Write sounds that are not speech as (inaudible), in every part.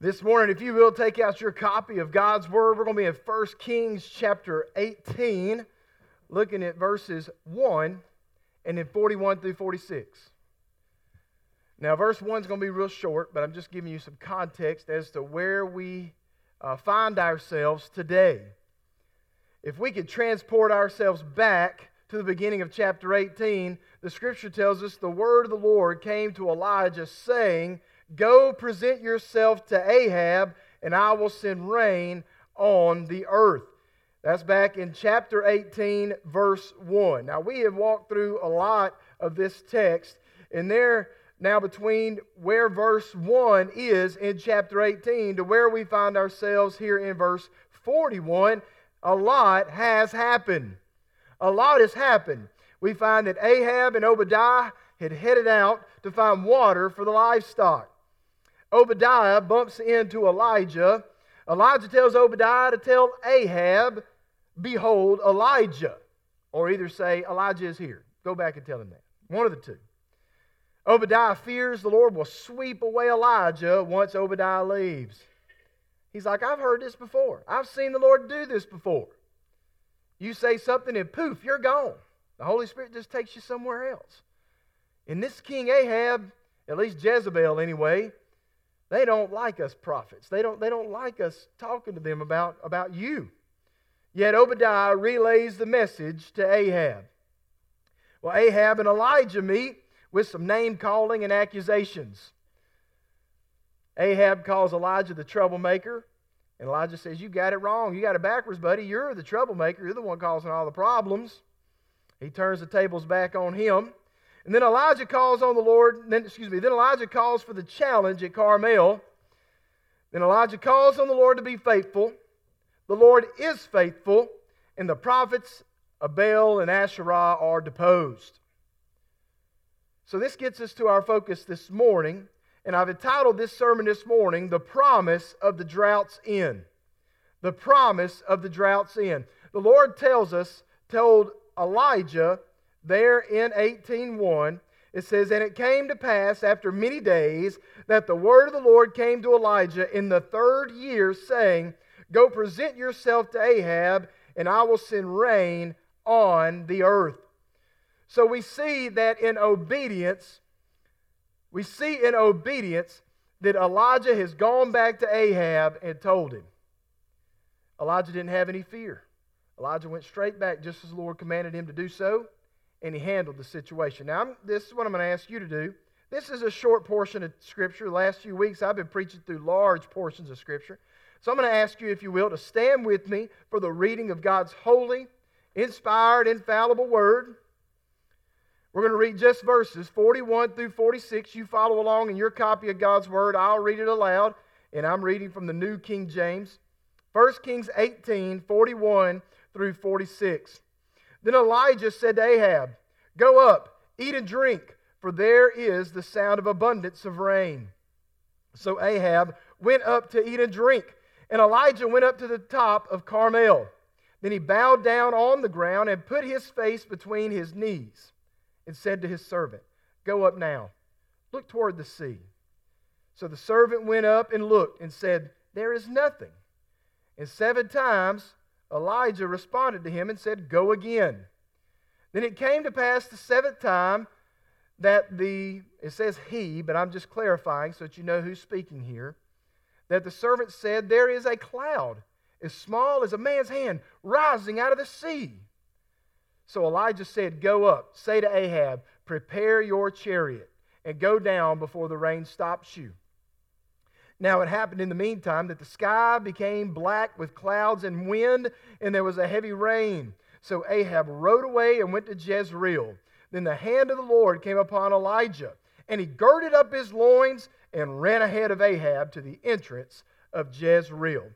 This morning, if you will, take out your copy of God's Word. We're going to be in 1 Kings chapter 18, looking at verses 1 and then 41 through 46. Now, verse 1 is going to be real short, but I'm just giving you some context as to where we uh, find ourselves today. If we could transport ourselves back to the beginning of chapter 18, the scripture tells us the word of the Lord came to Elijah saying, Go present yourself to Ahab, and I will send rain on the earth. That's back in chapter 18, verse 1. Now, we have walked through a lot of this text, and there, now between where verse 1 is in chapter 18 to where we find ourselves here in verse 41, a lot has happened. A lot has happened. We find that Ahab and Obadiah had headed out to find water for the livestock. Obadiah bumps into Elijah. Elijah tells Obadiah to tell Ahab, Behold, Elijah. Or either say, Elijah is here. Go back and tell him that. One of the two. Obadiah fears the Lord will sweep away Elijah once Obadiah leaves. He's like, I've heard this before. I've seen the Lord do this before. You say something and poof, you're gone. The Holy Spirit just takes you somewhere else. And this King Ahab, at least Jezebel anyway, they don't like us prophets. They don't, they don't like us talking to them about, about you. Yet Obadiah relays the message to Ahab. Well, Ahab and Elijah meet with some name calling and accusations. Ahab calls Elijah the troublemaker, and Elijah says, You got it wrong. You got it backwards, buddy. You're the troublemaker. You're the one causing all the problems. He turns the tables back on him. And then Elijah calls on the Lord, then, excuse me, then Elijah calls for the challenge at Carmel. Then Elijah calls on the Lord to be faithful. The Lord is faithful, and the prophets of Baal and Asherah are deposed. So this gets us to our focus this morning, and I've entitled this sermon this morning, The Promise of the Drought's End. The Promise of the Drought's End. The Lord tells us, told Elijah there in 18:1 it says and it came to pass after many days that the word of the Lord came to Elijah in the third year saying go present yourself to Ahab and I will send rain on the earth so we see that in obedience we see in obedience that Elijah has gone back to Ahab and told him. Elijah didn't have any fear. Elijah went straight back just as the Lord commanded him to do so and he handled the situation. Now, I'm, this is what I'm going to ask you to do. This is a short portion of Scripture. The last few weeks, I've been preaching through large portions of Scripture. So I'm going to ask you, if you will, to stand with me for the reading of God's holy, inspired, infallible word. We're going to read just verses 41 through 46. You follow along in your copy of God's word. I'll read it aloud, and I'm reading from the New King James. 1 Kings 18, 41 through 46. Then Elijah said to Ahab, Go up, eat and drink, for there is the sound of abundance of rain. So Ahab went up to eat and drink, and Elijah went up to the top of Carmel. Then he bowed down on the ground and put his face between his knees and said to his servant, Go up now, look toward the sea. So the servant went up and looked and said, There is nothing. And seven times Elijah responded to him and said, Go again. Then it came to pass the seventh time that the, it says he, but I'm just clarifying so that you know who's speaking here, that the servant said, There is a cloud as small as a man's hand rising out of the sea. So Elijah said, Go up, say to Ahab, Prepare your chariot, and go down before the rain stops you. Now it happened in the meantime that the sky became black with clouds and wind, and there was a heavy rain. So Ahab rode away and went to Jezreel. Then the hand of the Lord came upon Elijah, and he girded up his loins and ran ahead of Ahab to the entrance of Jezreel.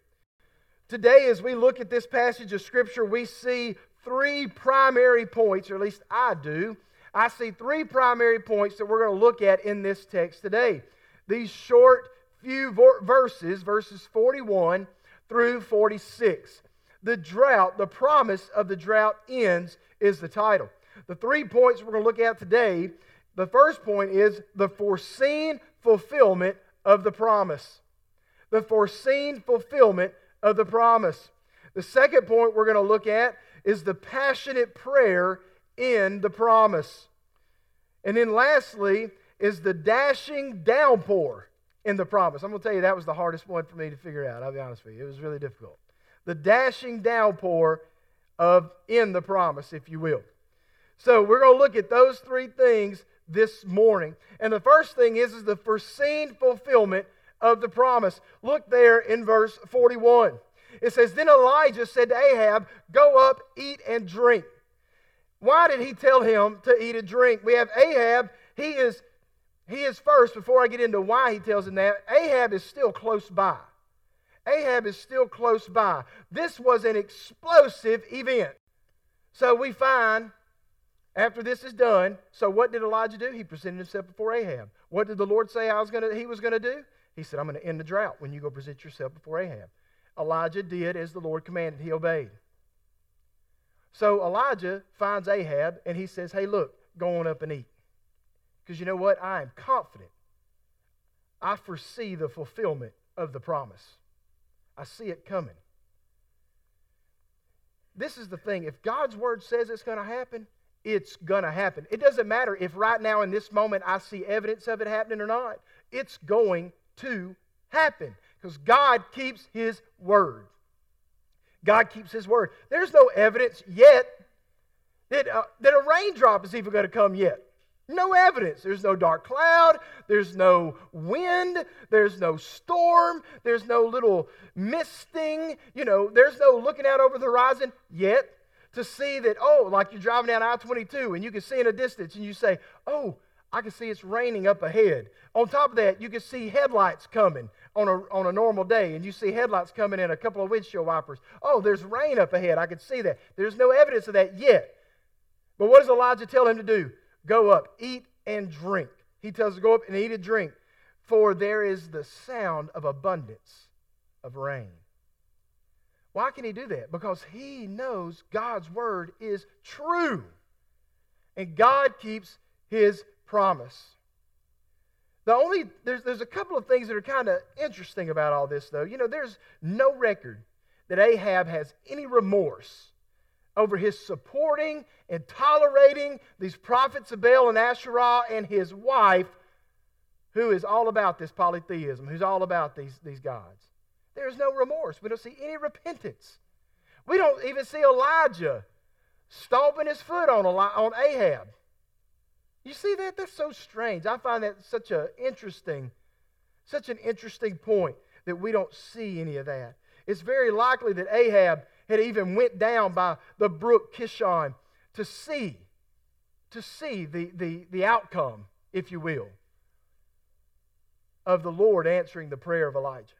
Today, as we look at this passage of Scripture, we see three primary points, or at least I do. I see three primary points that we're going to look at in this text today. These short few verses, verses 41 through 46. The drought, the promise of the drought ends, is the title. The three points we're going to look at today the first point is the foreseen fulfillment of the promise. the foreseen fulfillment of the promise. The second point we're going to look at is the passionate prayer in the promise. And then lastly is the dashing downpour in the promise. I'm going to tell you that was the hardest one for me to figure out. I'll be honest with you. It was really difficult. The dashing downpour of in the promise, if you will. So we're going to look at those three things this morning. And the first thing is, is the foreseen fulfillment of the promise. Look there in verse 41. It says, Then Elijah said to Ahab, Go up, eat and drink. Why did he tell him to eat and drink? We have Ahab, he is he is first, before I get into why he tells him that, Ahab is still close by. Ahab is still close by. This was an explosive event. So we find after this is done, so what did Elijah do? He presented himself before Ahab. What did the Lord say I was gonna, he was going to do? He said, I'm going to end the drought when you go present yourself before Ahab. Elijah did as the Lord commanded. He obeyed. So Elijah finds Ahab and he says, Hey, look, go on up and eat. Because you know what? I am confident. I foresee the fulfillment of the promise. I see it coming. This is the thing. If God's word says it's going to happen, it's going to happen. It doesn't matter if right now in this moment I see evidence of it happening or not. It's going to happen because God keeps his word. God keeps his word. There's no evidence yet that, uh, that a raindrop is even going to come yet. No evidence. There's no dark cloud. There's no wind. There's no storm. There's no little misting. You know, there's no looking out over the horizon yet to see that, oh, like you're driving down I 22 and you can see in a distance and you say, oh, I can see it's raining up ahead. On top of that, you can see headlights coming on a, on a normal day, and you see headlights coming in, a couple of windshield wipers. Oh, there's rain up ahead. I can see that. There's no evidence of that yet. But what does Elijah tell him to do? Go up, eat and drink. He tells him to go up and eat and drink, for there is the sound of abundance of rain. Why can he do that? Because he knows God's word is true. And God keeps his promise. The only there's there's a couple of things that are kind of interesting about all this though. You know, there's no record that Ahab has any remorse over his supporting and tolerating these prophets of Baal and Asherah and his wife, who is all about this polytheism, who's all about these, these gods. There's no remorse. We don't see any repentance. We don't even see Elijah stomping his foot on, on Ahab. You see that? That's so strange. I find that such a interesting, such an interesting point that we don't see any of that. It's very likely that Ahab had even went down by the brook Kishon to see, to see the, the, the outcome, if you will, of the Lord answering the prayer of Elijah.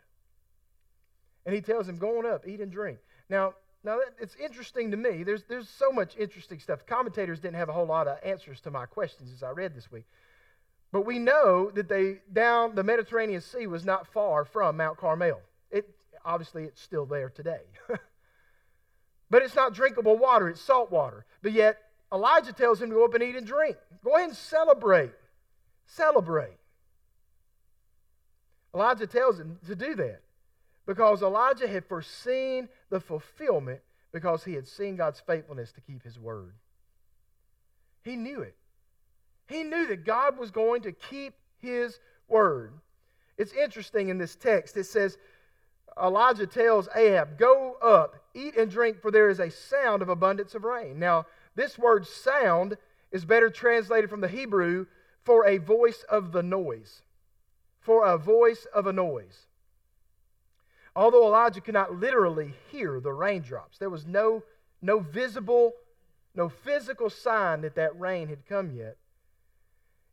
And he tells him, Go on up, eat and drink. Now, now it's interesting to me. There's, there's so much interesting stuff. Commentators didn't have a whole lot of answers to my questions as I read this week. But we know that they down the Mediterranean Sea was not far from Mount Carmel. It obviously it's still there today. (laughs) but it's not drinkable water, it's salt water. But yet Elijah tells him to go up and eat and drink. Go ahead and celebrate. Celebrate. Elijah tells him to do that because Elijah had foreseen the fulfillment because he had seen God's faithfulness to keep his word. He knew it. He knew that God was going to keep his word. It's interesting in this text. It says, Elijah tells Ahab, Go up, eat and drink, for there is a sound of abundance of rain. Now, this word sound is better translated from the Hebrew for a voice of the noise. For a voice of a noise. Although Elijah could not literally hear the raindrops, there was no, no visible, no physical sign that that rain had come yet.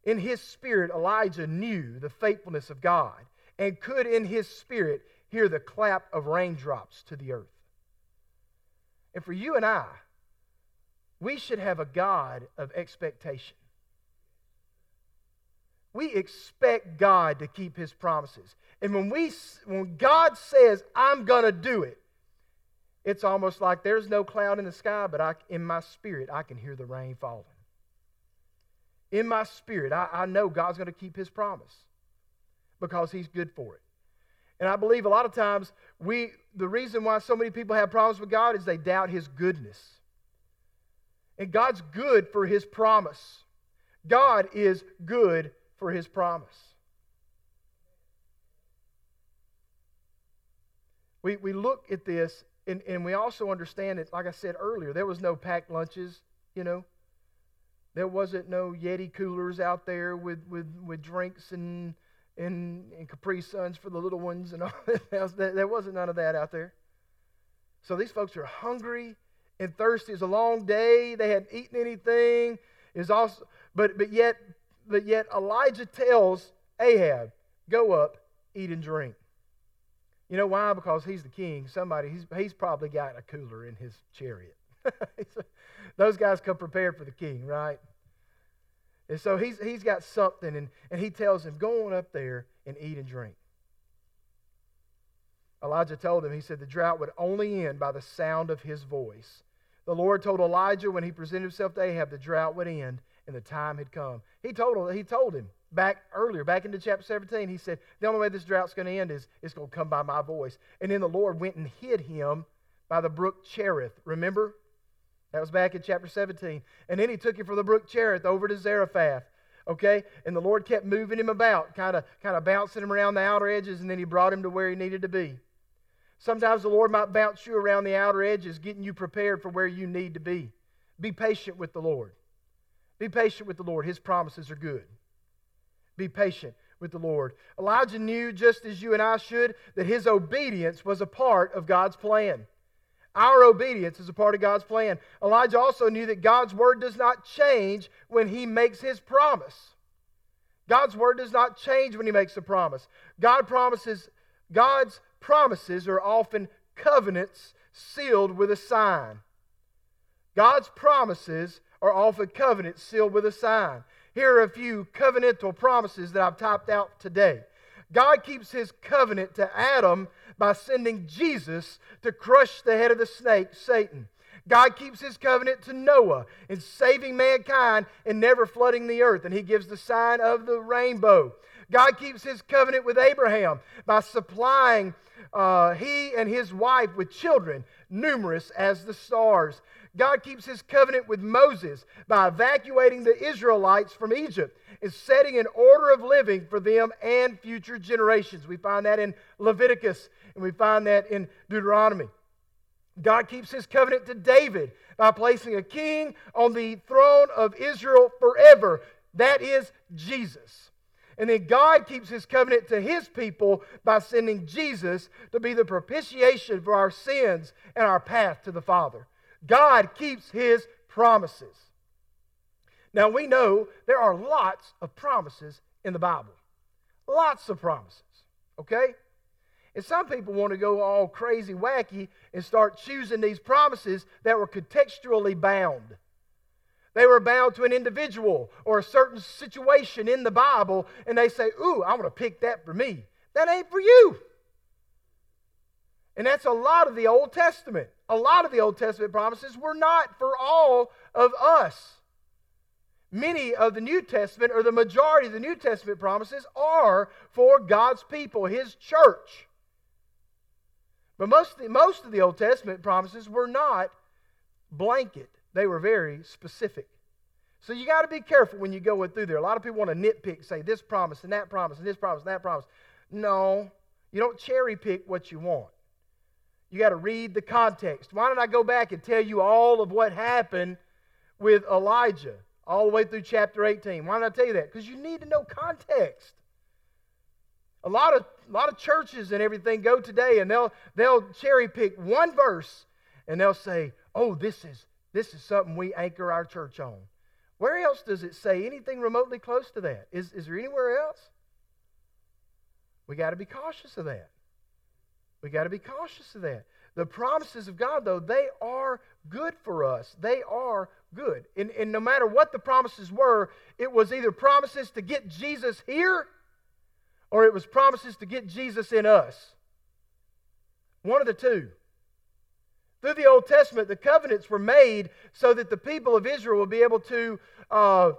In his spirit, Elijah knew the faithfulness of God and could, in his spirit, hear the clap of raindrops to the earth. And for you and I, we should have a God of expectation. We expect God to keep his promises. And when, we, when God says, I'm going to do it, it's almost like there's no cloud in the sky, but I, in my spirit, I can hear the rain falling. In my spirit, I, I know God's going to keep his promise because he's good for it. And I believe a lot of times we the reason why so many people have problems with God is they doubt his goodness. And God's good for his promise. God is good for his promise. We, we look at this and, and we also understand that, like I said earlier, there was no packed lunches, you know. There wasn't no Yeti coolers out there with, with, with drinks and, and, and Capri Suns for the little ones and (laughs) all that. There wasn't none of that out there. So these folks are hungry and thirsty. It's a long day. They hadn't eaten anything. Is also, but but yet, but yet Elijah tells Ahab, "Go up, eat and drink." You know why? Because he's the king. Somebody he's he's probably got a cooler in his chariot. (laughs) Those guys come prepared for the king, right? And so he's he's got something, and, and he tells him, "Go on up there and eat and drink." Elijah told him, he said, the drought would only end by the sound of his voice. The Lord told Elijah when he presented himself to Ahab, the drought would end and the time had come. He told him, he told him back earlier, back into chapter 17, he said, The only way this drought's going to end is it's going to come by my voice. And then the Lord went and hid him by the brook Cherith. Remember? That was back in chapter 17. And then he took him from the brook Cherith over to Zarephath. Okay? And the Lord kept moving him about, kind of kind of bouncing him around the outer edges, and then he brought him to where he needed to be. Sometimes the Lord might bounce you around the outer edges, getting you prepared for where you need to be. Be patient with the Lord. Be patient with the Lord. His promises are good. Be patient with the Lord. Elijah knew, just as you and I should, that his obedience was a part of God's plan. Our obedience is a part of God's plan. Elijah also knew that God's word does not change when he makes his promise. God's word does not change when he makes a promise. God promises God's promises are often covenants sealed with a sign. God's promises are often covenants sealed with a sign. Here are a few covenantal promises that I've typed out today. God keeps his covenant to Adam by sending Jesus to crush the head of the snake, Satan. God keeps his covenant to Noah in saving mankind and never flooding the earth, and he gives the sign of the rainbow. God keeps his covenant with Abraham by supplying uh, he and his wife with children, numerous as the stars. God keeps his covenant with Moses by evacuating the Israelites from Egypt and setting an order of living for them and future generations. We find that in Leviticus and we find that in Deuteronomy. God keeps his covenant to David by placing a king on the throne of Israel forever. That is Jesus. And then God keeps his covenant to his people by sending Jesus to be the propitiation for our sins and our path to the Father. God keeps his promises. Now we know there are lots of promises in the Bible. Lots of promises. Okay? And some people want to go all crazy wacky and start choosing these promises that were contextually bound. They were bound to an individual or a certain situation in the Bible, and they say, Ooh, I want to pick that for me. That ain't for you. And that's a lot of the Old Testament. A lot of the Old Testament promises were not for all of us. Many of the New Testament, or the majority of the New Testament promises, are for God's people, His church. But most of the, most of the Old Testament promises were not blanket they were very specific. So you got to be careful when you go through there. A lot of people want to nitpick, say this promise and that promise and this promise and that promise. No, you don't cherry pick what you want. You got to read the context. Why don't I go back and tell you all of what happened with Elijah all the way through chapter 18? Why don't I tell you that? Because you need to know context. A lot of a lot of churches and everything go today and they'll they'll cherry pick one verse and they'll say, "Oh, this is this is something we anchor our church on. Where else does it say anything remotely close to that? Is, is there anywhere else? We got to be cautious of that. We got to be cautious of that. The promises of God, though, they are good for us. They are good. And, and no matter what the promises were, it was either promises to get Jesus here or it was promises to get Jesus in us. One of the two. Through the Old Testament, the covenants were made so that the people of Israel would be able to, uh,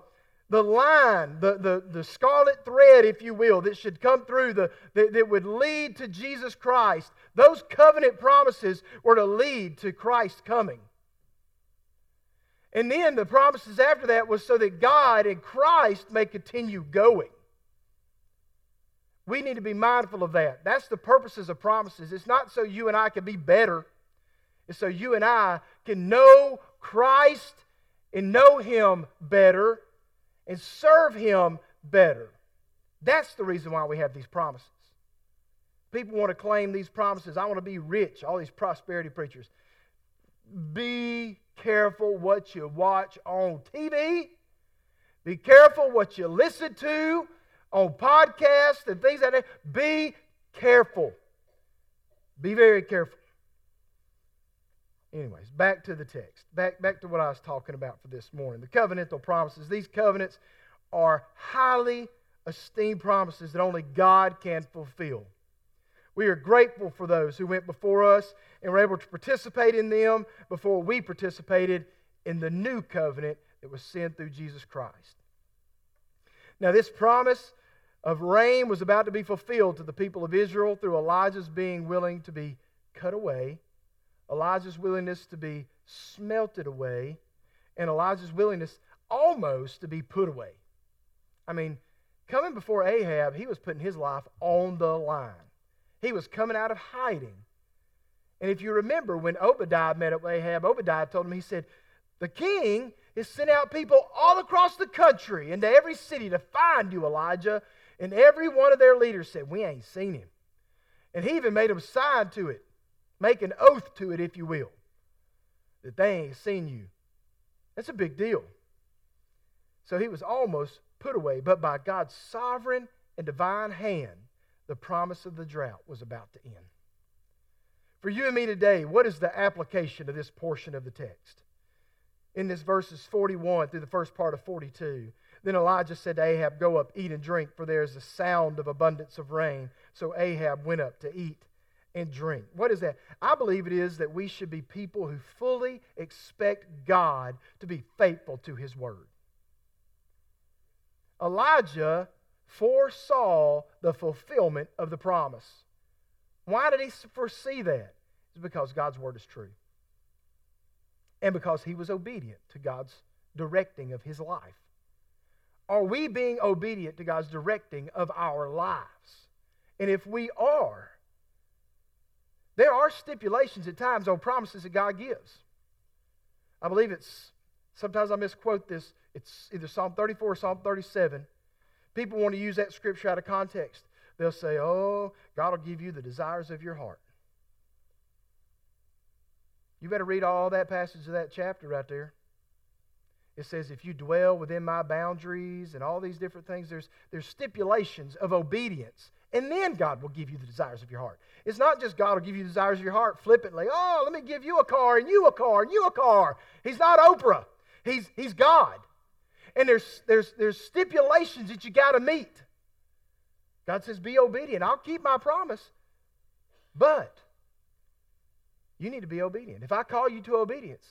the line, the, the, the scarlet thread, if you will, that should come through, the, that, that would lead to Jesus Christ. Those covenant promises were to lead to Christ coming. And then the promises after that was so that God and Christ may continue going. We need to be mindful of that. That's the purposes of promises. It's not so you and I can be better, it's so you and I can know Christ and know Him better and serve Him better. That's the reason why we have these promises. People want to claim these promises. I want to be rich, all these prosperity preachers. Be careful what you watch on TV. Be careful what you listen to on podcasts and things like that. Be careful. Be very careful. Anyways, back to the text. Back, back to what I was talking about for this morning. The covenantal promises. These covenants are highly esteemed promises that only God can fulfill. We are grateful for those who went before us and were able to participate in them before we participated in the new covenant that was sent through Jesus Christ. Now, this promise of rain was about to be fulfilled to the people of Israel through Elijah's being willing to be cut away Elijah's willingness to be smelted away, and Elijah's willingness almost to be put away. I mean, coming before Ahab, he was putting his life on the line. He was coming out of hiding. And if you remember, when Obadiah met up with Ahab, Obadiah told him, he said, The king has sent out people all across the country into every city to find you, Elijah. And every one of their leaders said, We ain't seen him. And he even made them sign to it. Make an oath to it, if you will, that they ain't seen you. That's a big deal. So he was almost put away, but by God's sovereign and divine hand, the promise of the drought was about to end. For you and me today, what is the application of this portion of the text? In this verses 41 through the first part of 42, then Elijah said to Ahab, Go up, eat and drink, for there is a sound of abundance of rain. So Ahab went up to eat and drink. What is that? I believe it is that we should be people who fully expect God to be faithful to his word. Elijah foresaw the fulfillment of the promise. Why did he foresee that? It's because God's word is true. And because he was obedient to God's directing of his life. Are we being obedient to God's directing of our lives? And if we are, there are stipulations at times on promises that God gives. I believe it's, sometimes I misquote this, it's either Psalm 34 or Psalm 37. People want to use that scripture out of context. They'll say, Oh, God will give you the desires of your heart. You better read all that passage of that chapter right there. It says, if you dwell within my boundaries and all these different things, there's, there's stipulations of obedience. And then God will give you the desires of your heart. It's not just God will give you the desires of your heart flippantly. Oh, let me give you a car and you a car and you a car. He's not Oprah. He's, he's God. And there's, there's, there's stipulations that you got to meet. God says, be obedient. I'll keep my promise. But you need to be obedient. If I call you to obedience,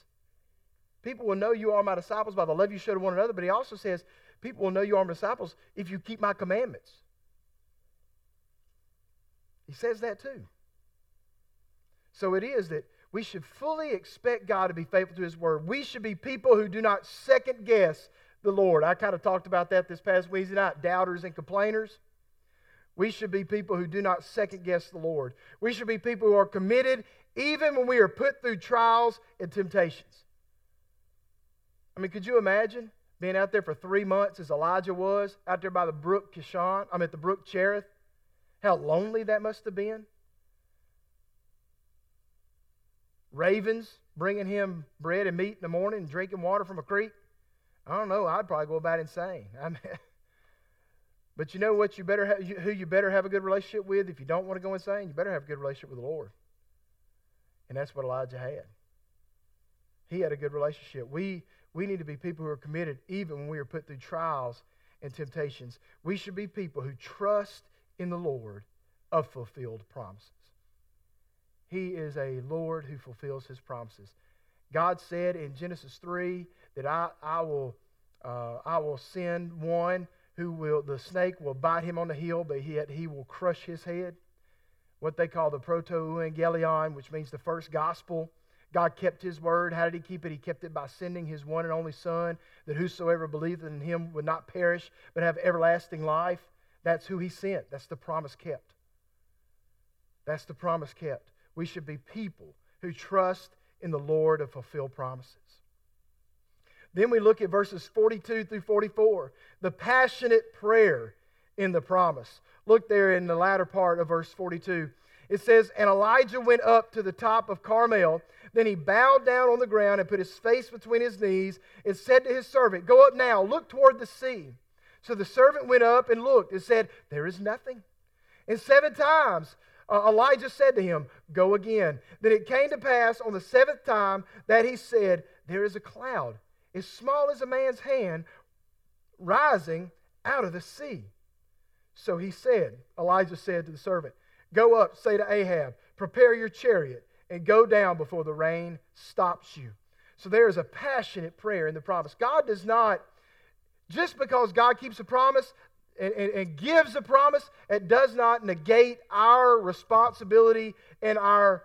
people will know you are my disciples by the love you show to one another. But he also says, people will know you are my disciples if you keep my commandments. He says that too. So it is that we should fully expect God to be faithful to His word. We should be people who do not second guess the Lord. I kind of talked about that this past Wednesday night doubters and complainers. We should be people who do not second guess the Lord. We should be people who are committed even when we are put through trials and temptations. I mean, could you imagine being out there for three months as Elijah was, out there by the brook Kishon, I'm at the brook Cherith, how lonely that must have been. Ravens bringing him bread and meat in the morning drinking water from a creek. I don't know. I'd probably go about insane. (laughs) I mean, but you know what? You better have, who you better have a good relationship with. If you don't want to go insane, you better have a good relationship with the Lord. And that's what Elijah had. He had a good relationship. We we need to be people who are committed even when we are put through trials and temptations. We should be people who trust in the Lord of fulfilled promises. He is a Lord who fulfills his promises. God said in Genesis 3 that I, I will uh, I will send one who will, the snake will bite him on the heel, but yet he will crush his head. What they call the proto-evangelion, which means the first gospel. God kept his word. How did he keep it? He kept it by sending his one and only Son, that whosoever believeth in him would not perish, but have everlasting life. That's who he sent. That's the promise kept. That's the promise kept. We should be people who trust in the Lord to fulfill promises. Then we look at verses 42 through 44, the passionate prayer in the promise. Look there in the latter part of verse 42. It says, And Elijah went up to the top of Carmel. Then he bowed down on the ground and put his face between his knees and said to his servant, Go up now, look toward the sea. So the servant went up and looked and said, There is nothing. And seven times uh, Elijah said to him, Go again. Then it came to pass on the seventh time that he said, There is a cloud, as small as a man's hand, rising out of the sea. So he said, Elijah said to the servant, Go up, say to Ahab, Prepare your chariot, and go down before the rain stops you. So there is a passionate prayer in the promise. God does not, just because God keeps a promise, and, and, and, gives a promise, it does not negate our responsibility and our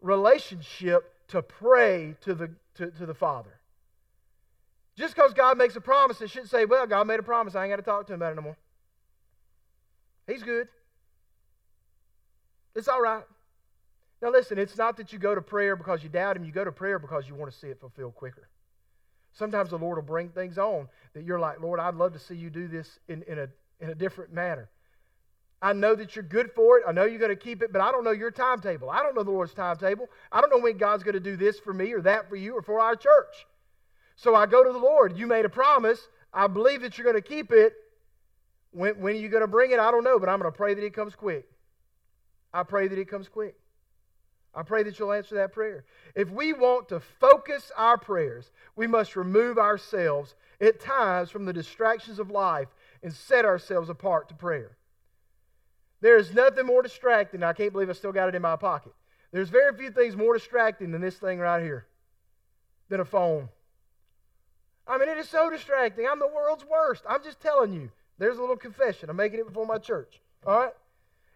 relationship to pray to the, to, to the Father. Just because God makes a promise, it shouldn't say, well, God made a promise. I ain't got to talk to him about it anymore. He's good. It's all right. Now, listen, it's not that you go to prayer because you doubt him. You go to prayer because you want to see it fulfilled quicker. Sometimes the Lord will bring things on that you're like, Lord, I'd love to see you do this in, in, a, in a different manner. I know that you're good for it. I know you're going to keep it, but I don't know your timetable. I don't know the Lord's timetable. I don't know when God's going to do this for me or that for you or for our church. So I go to the Lord. You made a promise. I believe that you're going to keep it. When, when are you going to bring it? I don't know, but I'm going to pray that it comes quick. I pray that it comes quick. I pray that you'll answer that prayer. If we want to focus our prayers, we must remove ourselves at times from the distractions of life and set ourselves apart to prayer. There is nothing more distracting. I can't believe I still got it in my pocket. There's very few things more distracting than this thing right here, than a phone. I mean, it is so distracting. I'm the world's worst. I'm just telling you. There's a little confession. I'm making it before my church. All right?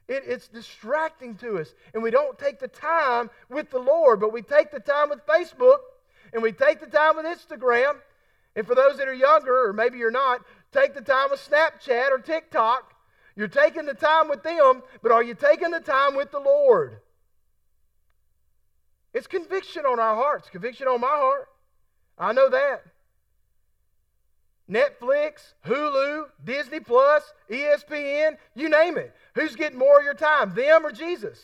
It, it's distracting to us. And we don't take the time with the Lord, but we take the time with Facebook and we take the time with Instagram. And for those that are younger, or maybe you're not, take the time with Snapchat or TikTok. You're taking the time with them, but are you taking the time with the Lord? It's conviction on our hearts, conviction on my heart. I know that. Netflix, Hulu, Disney Plus, ESPN, you name it. Who's getting more of your time, them or Jesus?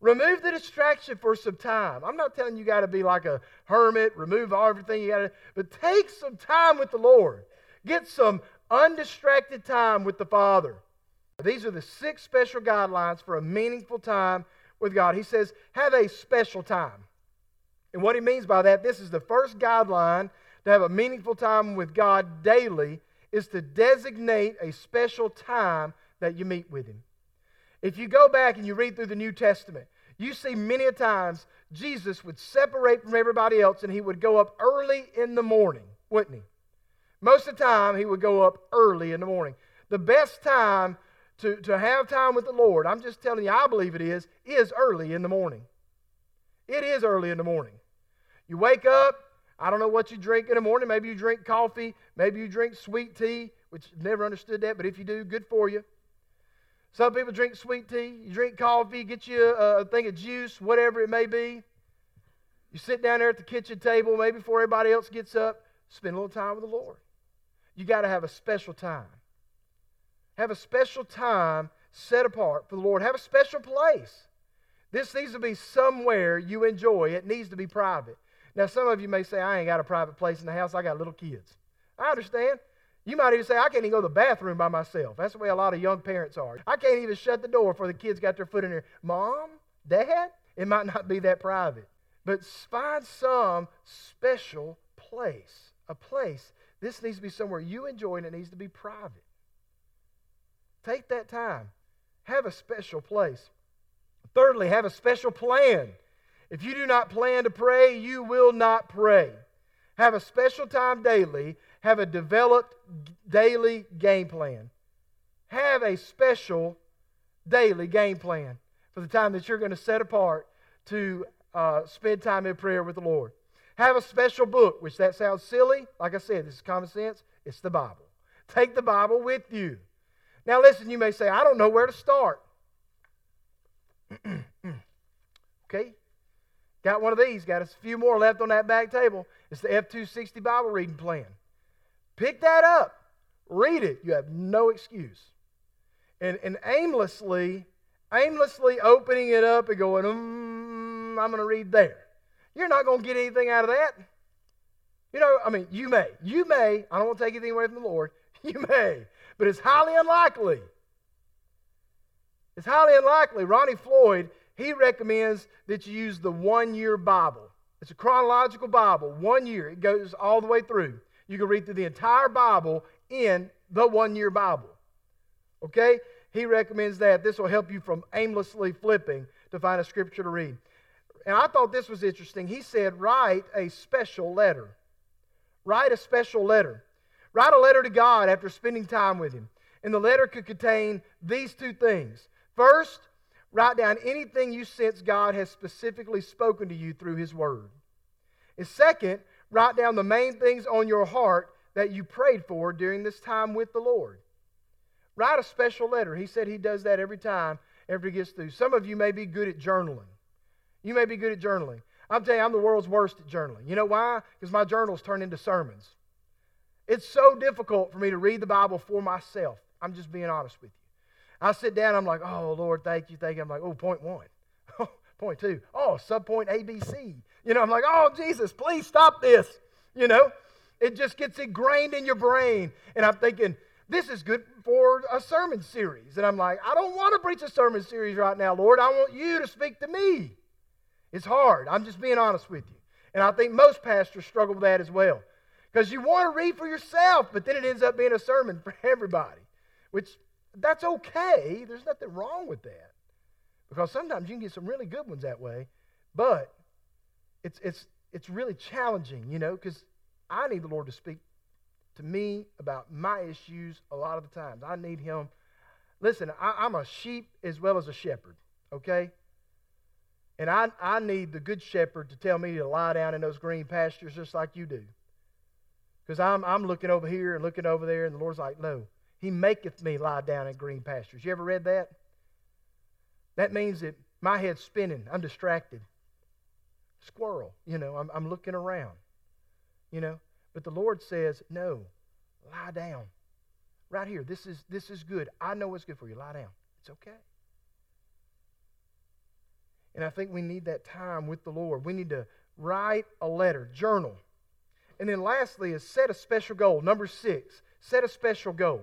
Remove the distraction for some time. I'm not telling you got to be like a hermit, remove everything you got to, but take some time with the Lord. Get some undistracted time with the Father. These are the six special guidelines for a meaningful time with God. He says, have a special time. And what he means by that, this is the first guideline to have a meaningful time with God daily is to designate a special time that you meet with Him. If you go back and you read through the New Testament, you see many a times Jesus would separate from everybody else and he would go up early in the morning, wouldn't he? Most of the time, he would go up early in the morning. The best time to, to have time with the Lord, I'm just telling you, I believe it is, is early in the morning. It is early in the morning. You wake up, I don't know what you drink in the morning. Maybe you drink coffee. Maybe you drink sweet tea, which never understood that, but if you do, good for you. Some people drink sweet tea. You drink coffee, get you a, a thing of juice, whatever it may be. You sit down there at the kitchen table, maybe before everybody else gets up, spend a little time with the Lord. You got to have a special time. Have a special time set apart for the Lord. Have a special place. This needs to be somewhere you enjoy. It needs to be private. Now, some of you may say, I ain't got a private place in the house. I got little kids. I understand. You might even say, I can't even go to the bathroom by myself. That's the way a lot of young parents are. I can't even shut the door before the kids got their foot in there. Mom? Dad? It might not be that private. But find some special place. A place. This needs to be somewhere you enjoy and it needs to be private. Take that time. Have a special place. Thirdly, have a special plan. If you do not plan to pray, you will not pray. Have a special time daily. Have a developed daily game plan. Have a special daily game plan for the time that you're going to set apart to uh, spend time in prayer with the Lord. Have a special book, which that sounds silly. Like I said, this is common sense. It's the Bible. Take the Bible with you. Now, listen, you may say, I don't know where to start. (clears throat) okay? Got one of these. Got a few more left on that back table. It's the F260 Bible reading plan. Pick that up. Read it. You have no excuse. And, and aimlessly, aimlessly opening it up and going, mm, I'm going to read there. You're not going to get anything out of that. You know, I mean, you may. You may. I don't want to take anything away from the Lord. (laughs) You may. But it's highly unlikely. It's highly unlikely. Ronnie Floyd, he recommends that you use the one year Bible. It's a chronological Bible, one year. It goes all the way through. You can read through the entire Bible in the one year Bible. Okay? He recommends that. This will help you from aimlessly flipping to find a scripture to read. And I thought this was interesting. He said, write a special letter. Write a special letter. Write a letter to God after spending time with Him. And the letter could contain these two things. First, write down anything you sense God has specifically spoken to you through His Word. And second, write down the main things on your heart that you prayed for during this time with the Lord. Write a special letter. He said he does that every time, after he gets through. Some of you may be good at journaling. You may be good at journaling. I'm telling you, I'm the world's worst at journaling. You know why? Because my journals turn into sermons. It's so difficult for me to read the Bible for myself. I'm just being honest with you. I sit down, I'm like, oh, Lord, thank you, thank you. I'm like, oh, point one. (laughs) point two. Oh, subpoint ABC. You know, I'm like, oh, Jesus, please stop this. You know, it just gets ingrained in your brain. And I'm thinking, this is good for a sermon series. And I'm like, I don't want to preach a sermon series right now, Lord. I want you to speak to me. It's hard. I'm just being honest with you. And I think most pastors struggle with that as well. Because you want to read for yourself, but then it ends up being a sermon for (laughs) everybody, which that's okay. There's nothing wrong with that. Because sometimes you can get some really good ones that way, but it's, it's, it's really challenging, you know, because I need the Lord to speak to me about my issues a lot of the times. I need Him. Listen, I, am a sheep as well as a shepherd, okay? And I, I need the good shepherd to tell me to lie down in those green pastures just like you do. Because I'm, I'm looking over here and looking over there, and the Lord's like, no, He maketh me lie down in green pastures. You ever read that? That means that my head's spinning. I'm distracted. Squirrel, you know, I'm, I'm looking around, you know. But the Lord says, no, lie down. Right here. This is, this is good. I know what's good for you. Lie down. It's okay. And I think we need that time with the Lord. We need to write a letter, journal. And then lastly is set a special goal. Number six, set a special goal.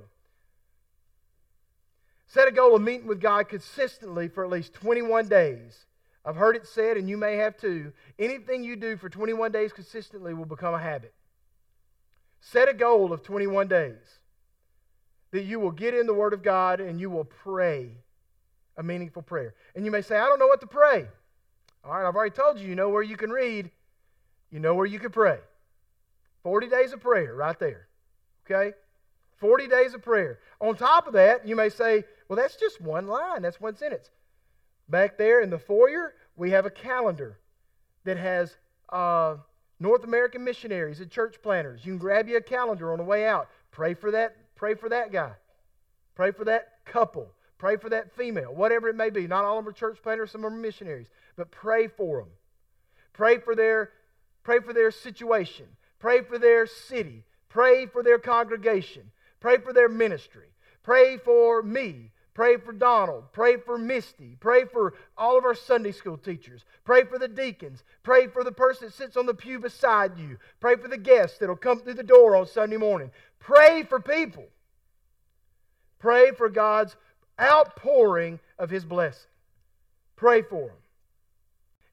Set a goal of meeting with God consistently for at least 21 days. I've heard it said, and you may have too, anything you do for 21 days consistently will become a habit. Set a goal of 21 days that you will get in the Word of God and you will pray a meaningful prayer. And you may say, I don't know what to pray. All right, I've already told you, you know where you can read, you know where you can pray. 40 days of prayer right there. Okay? 40 days of prayer. On top of that, you may say, well, that's just one line, that's one sentence. Back there in the foyer, we have a calendar that has uh, North American missionaries and church planters. You can grab you a calendar on the way out. Pray for that, pray for that guy. Pray for that couple. Pray for that female, whatever it may be. Not all of them are church planters, some of them are missionaries. But pray for them. Pray for their, pray for their situation. Pray for their city. Pray for their congregation. Pray for their ministry. Pray for me. Pray for Donald. Pray for Misty. Pray for all of our Sunday school teachers. Pray for the deacons. Pray for the person that sits on the pew beside you. Pray for the guests that'll come through the door on Sunday morning. Pray for people. Pray for God's outpouring of his blessing. Pray for them.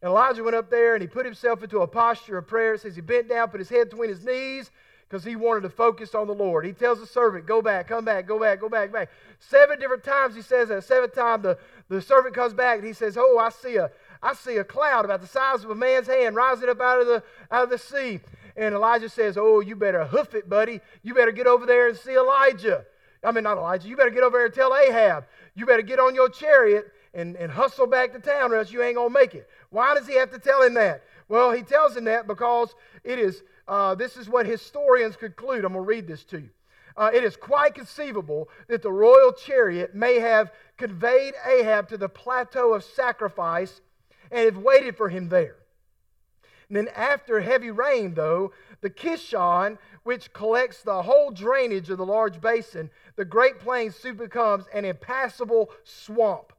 And Elijah went up there and he put himself into a posture of prayer. It says he bent down, put his head between his knees because he wanted to focus on the Lord. He tells the servant, Go back, come back, go back, go back, back. Seven different times he says that. Seventh time the, the servant comes back and he says, Oh, I see a I see a cloud about the size of a man's hand rising up out of the out of the sea. And Elijah says, Oh, you better hoof it, buddy. You better get over there and see Elijah. I mean, not Elijah. You better get over there and tell Ahab. You better get on your chariot and, and hustle back to town, or else you ain't going to make it. Why does he have to tell him that? Well, he tells him that because it is, uh, this is what historians conclude. I'm going to read this to you. Uh, it is quite conceivable that the royal chariot may have conveyed Ahab to the plateau of sacrifice and have waited for him there. And then, after heavy rain, though, the Kishon, which collects the whole drainage of the large basin, the Great Plains soon becomes an impassable swamp.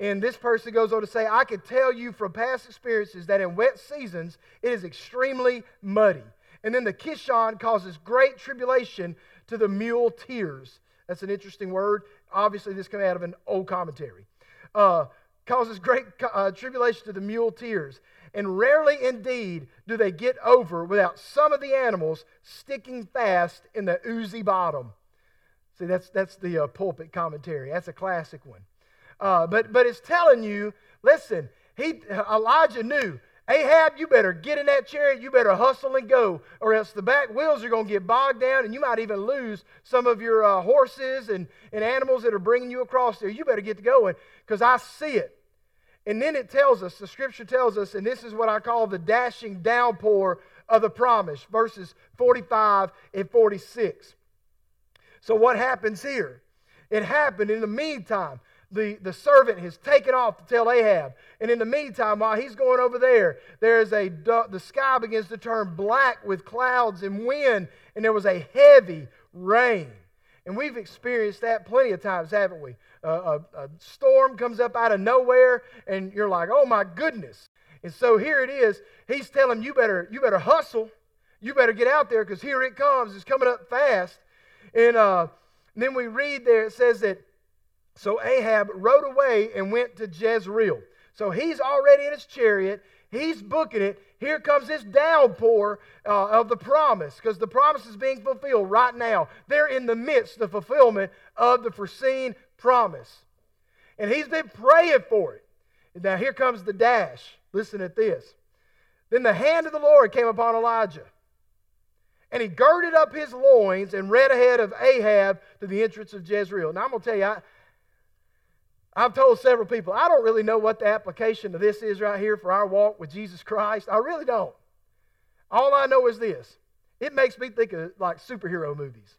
And this person goes on to say, I can tell you from past experiences that in wet seasons it is extremely muddy. And then the Kishon causes great tribulation to the muleteers. That's an interesting word. Obviously, this came out of an old commentary. Uh, causes great uh, tribulation to the muleteers. And rarely indeed do they get over without some of the animals sticking fast in the oozy bottom. See, that's, that's the uh, pulpit commentary. That's a classic one. Uh, but, but it's telling you, listen, he, Elijah knew, Ahab, you better get in that chariot, you better hustle and go, or else the back wheels are going to get bogged down and you might even lose some of your uh, horses and, and animals that are bringing you across there. You better get going because I see it. And then it tells us, the scripture tells us, and this is what I call the dashing downpour of the promise, verses 45 and 46. So, what happens here? It happened in the meantime the, the servant has taken off to tell Ahab. And in the meantime, while he's going over there, there's a the sky begins to turn black with clouds and wind, and there was a heavy rain. And we've experienced that plenty of times, haven't we? A, a storm comes up out of nowhere, and you're like, "Oh my goodness!" And so here it is. He's telling you better you better hustle. You better get out there because here it comes. It's coming up fast. And, uh, and then we read there. It says that so Ahab rode away and went to Jezreel. So he's already in his chariot. He's booking it. Here comes this downpour uh, of the promise because the promise is being fulfilled right now. They're in the midst of fulfillment of the foreseen promise. And he's been praying for it. Now here comes the dash. Listen at this. Then the hand of the Lord came upon Elijah. And he girded up his loins and ran ahead of Ahab to the entrance of Jezreel. Now I'm going to tell you, I, I've told several people, I don't really know what the application of this is right here for our walk with Jesus Christ. I really don't. All I know is this it makes me think of like superhero movies.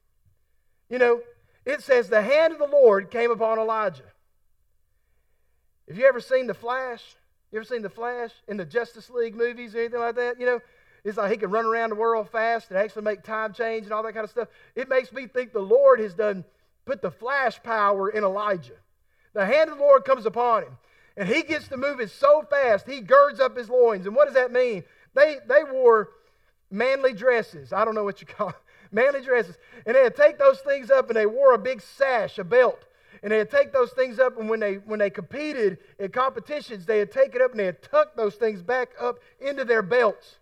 You know, it says, The hand of the Lord came upon Elijah. Have you ever seen The Flash? You ever seen The Flash in the Justice League movies or anything like that? You know, it's like he can run around the world fast and actually make time change and all that kind of stuff. It makes me think the Lord has done put the flash power in Elijah. The hand of the Lord comes upon him. And he gets to moving so fast, he girds up his loins. And what does that mean? They, they wore manly dresses. I don't know what you call it. (laughs) Manly dresses. And they'd take those things up and they wore a big sash, a belt. And they'd take those things up, and when they, when they competed in competitions, they'd take it up and they'd tuck those things back up into their belts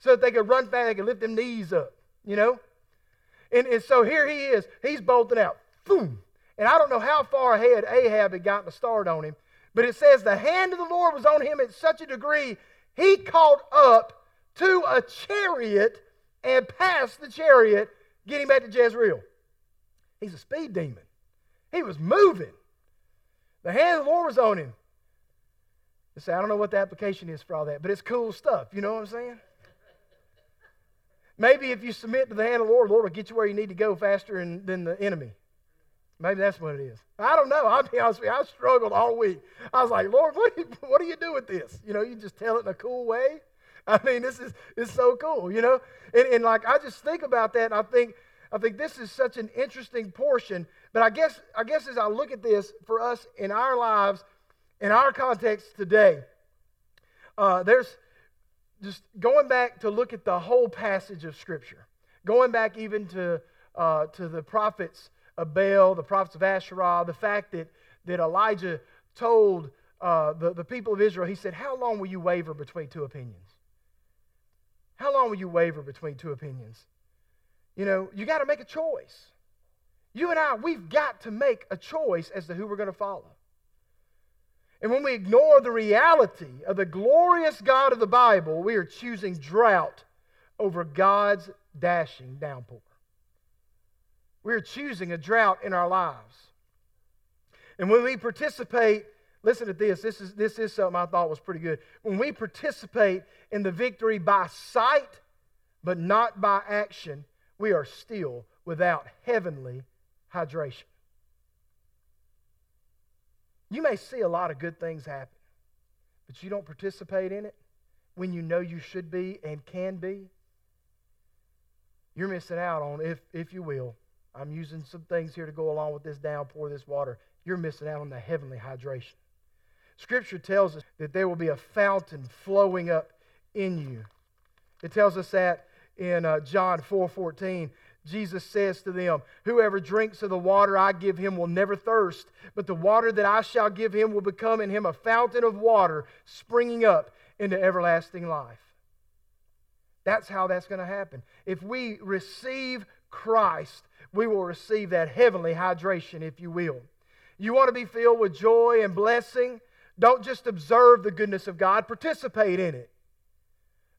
so that they could run fast, they could lift them knees up, you know? And, and so here he is. He's bolting out. Boom. And I don't know how far ahead Ahab had gotten a start on him, but it says the hand of the Lord was on him at such a degree, he caught up to a chariot and passed the chariot, getting back to Jezreel. He's a speed demon. He was moving. The hand of the Lord was on him. You say, I don't know what the application is for all that, but it's cool stuff. You know what I'm saying? Maybe if you submit to the hand of the Lord, the Lord will get you where you need to go faster than the enemy. Maybe that's what it is. I don't know. I'll be honest with you. I struggled all week. I was like, Lord, what do, you, (laughs) what do you do with this? You know, you just tell it in a cool way. (laughs) I mean, this is it's so cool, you know? And, and like I just think about that and I think I think this is such an interesting portion. But I guess I guess as I look at this for us in our lives, in our context today, uh, there's just going back to look at the whole passage of Scripture, going back even to uh, to the prophets of Baal, the prophets of Asherah, the fact that, that Elijah told uh, the, the people of Israel, he said, How long will you waver between two opinions? How long will you waver between two opinions? You know, you got to make a choice. You and I, we've got to make a choice as to who we're going to follow. And when we ignore the reality of the glorious God of the Bible, we are choosing drought over God's dashing downpour. We're choosing a drought in our lives. And when we participate, listen to this. This is, this is something I thought was pretty good. When we participate in the victory by sight, but not by action, we are still without heavenly hydration. You may see a lot of good things happen, but you don't participate in it when you know you should be and can be. You're missing out on, if, if you will, I'm using some things here to go along with this downpour, this water. You're missing out on the heavenly hydration. Scripture tells us that there will be a fountain flowing up in you. It tells us that in uh, John 4 14. Jesus says to them, Whoever drinks of the water I give him will never thirst, but the water that I shall give him will become in him a fountain of water springing up into everlasting life. That's how that's going to happen. If we receive Christ, we will receive that heavenly hydration, if you will. You want to be filled with joy and blessing? Don't just observe the goodness of God, participate in it.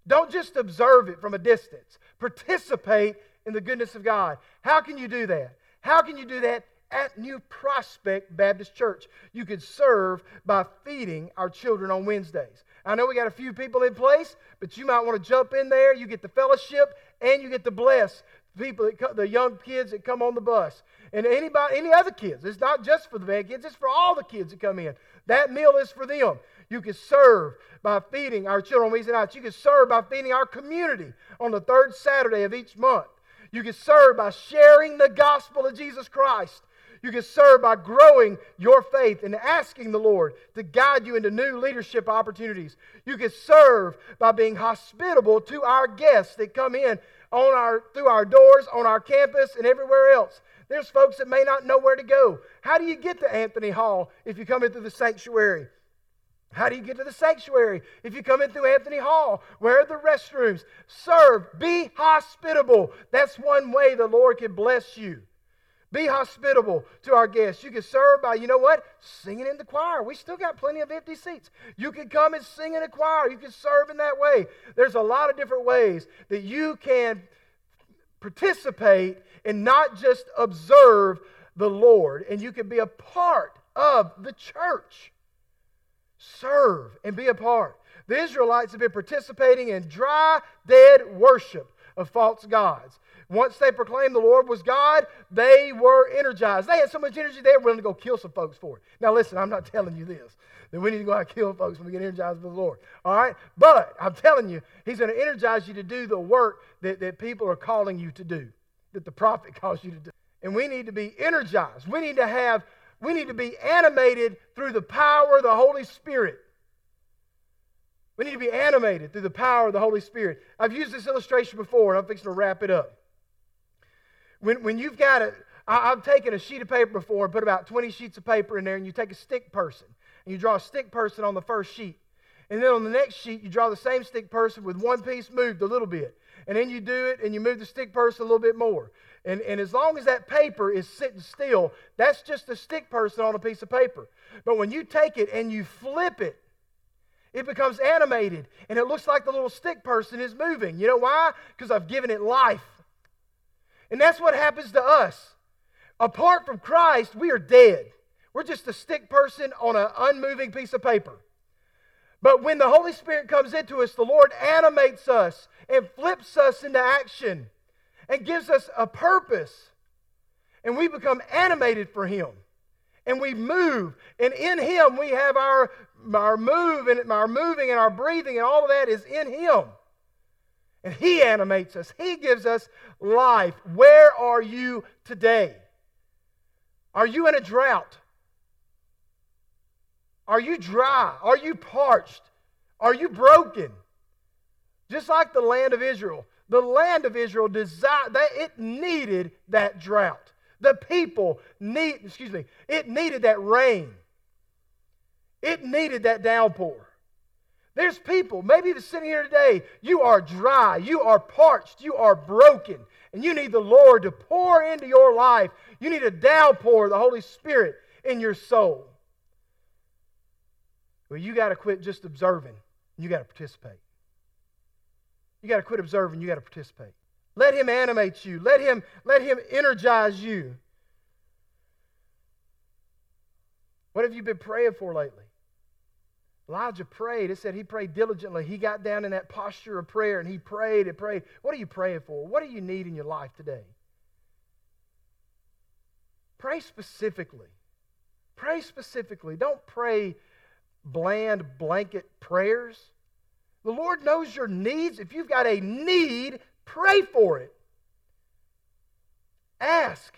Don't just observe it from a distance, participate in the goodness of God. How can you do that? How can you do that at New Prospect Baptist Church? You could serve by feeding our children on Wednesdays. I know we got a few people in place, but you might want to jump in there. You get the fellowship and you get to bless the people, that the young kids that come on the bus, and anybody, any other kids. It's not just for the bad kids; it's for all the kids that come in. That meal is for them. You can serve by feeding our children Wednesday nights. You can serve by feeding our community on the third Saturday of each month. You can serve by sharing the gospel of Jesus Christ. You can serve by growing your faith and asking the Lord to guide you into new leadership opportunities. You can serve by being hospitable to our guests that come in on our, through our doors, on our campus, and everywhere else. There's folks that may not know where to go. How do you get to Anthony Hall if you come into the sanctuary? How do you get to the sanctuary? If you come in through Anthony Hall, where are the restrooms? Serve, be hospitable. That's one way the Lord can bless you. Be hospitable to our guests. You can serve by, you know what? Singing in the choir. We still got plenty of empty seats. You can come and sing in a choir. You can serve in that way. There's a lot of different ways that you can participate and not just observe the Lord, and you can be a part of the church. Serve and be a part. The Israelites have been participating in dry, dead worship of false gods. Once they proclaimed the Lord was God, they were energized. They had so much energy, they were willing to go kill some folks for it. Now, listen, I'm not (laughs) telling you this, that we need to go out and kill folks when we get energized with the Lord. All right? But I'm telling you, He's going to energize you to do the work that, that people are calling you to do, that the prophet (laughs) calls you to do. And we need to be energized. We need to have, we need to be animated through the power of the Holy Spirit. We need to be animated through the power of the Holy Spirit. I've used this illustration before, and I'm fixing to wrap it up. When, when you've got a, I, I've taken a sheet of paper before and put about 20 sheets of paper in there, and you take a stick person, and you draw a stick person on the first sheet. And then on the next sheet, you draw the same stick person with one piece moved a little bit. And then you do it, and you move the stick person a little bit more. And, and as long as that paper is sitting still, that's just a stick person on a piece of paper. But when you take it and you flip it, it becomes animated, and it looks like the little stick person is moving. You know why? Because I've given it life. And that's what happens to us. Apart from Christ, we are dead. We're just a stick person on an unmoving piece of paper. But when the Holy Spirit comes into us, the Lord animates us and flips us into action and gives us a purpose. And we become animated for Him. And we move. And in Him, we have our, our move and our moving and our breathing, and all of that is in Him. And He animates us, He gives us life. Where are you today? Are you in a drought? Are you dry? Are you parched? Are you broken? Just like the land of Israel. The land of Israel desired that it needed that drought. The people need, excuse me, it needed that rain. It needed that downpour. There's people, maybe even sitting here today, you are dry, you are parched, you are broken, and you need the Lord to pour into your life. You need a downpour of the Holy Spirit in your soul. Well, you got to quit just observing, you got to participate. You got to quit observing. You got to participate. Let him animate you. Let him, let him energize you. What have you been praying for lately? Elijah prayed. It said he prayed diligently. He got down in that posture of prayer and he prayed and prayed. What are you praying for? What do you need in your life today? Pray specifically. Pray specifically. Don't pray bland blanket prayers. The Lord knows your needs. If you've got a need, pray for it. Ask.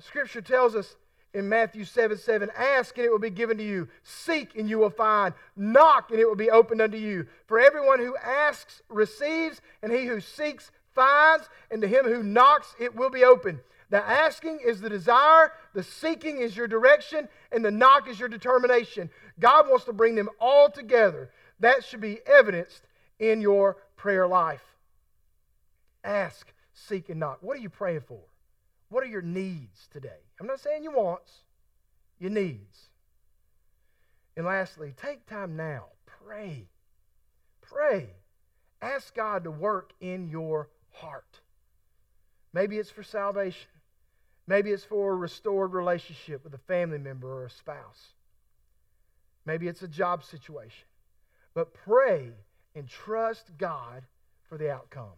Scripture tells us in Matthew 7 7 Ask and it will be given to you. Seek and you will find. Knock and it will be opened unto you. For everyone who asks receives, and he who seeks finds, and to him who knocks it will be open. The asking is the desire, the seeking is your direction, and the knock is your determination. God wants to bring them all together. That should be evidenced in your prayer life. Ask, seek, and knock. What are you praying for? What are your needs today? I'm not saying your wants, your needs. And lastly, take time now. Pray. Pray. Ask God to work in your heart. Maybe it's for salvation. Maybe it's for a restored relationship with a family member or a spouse. Maybe it's a job situation. But pray and trust God for the outcome.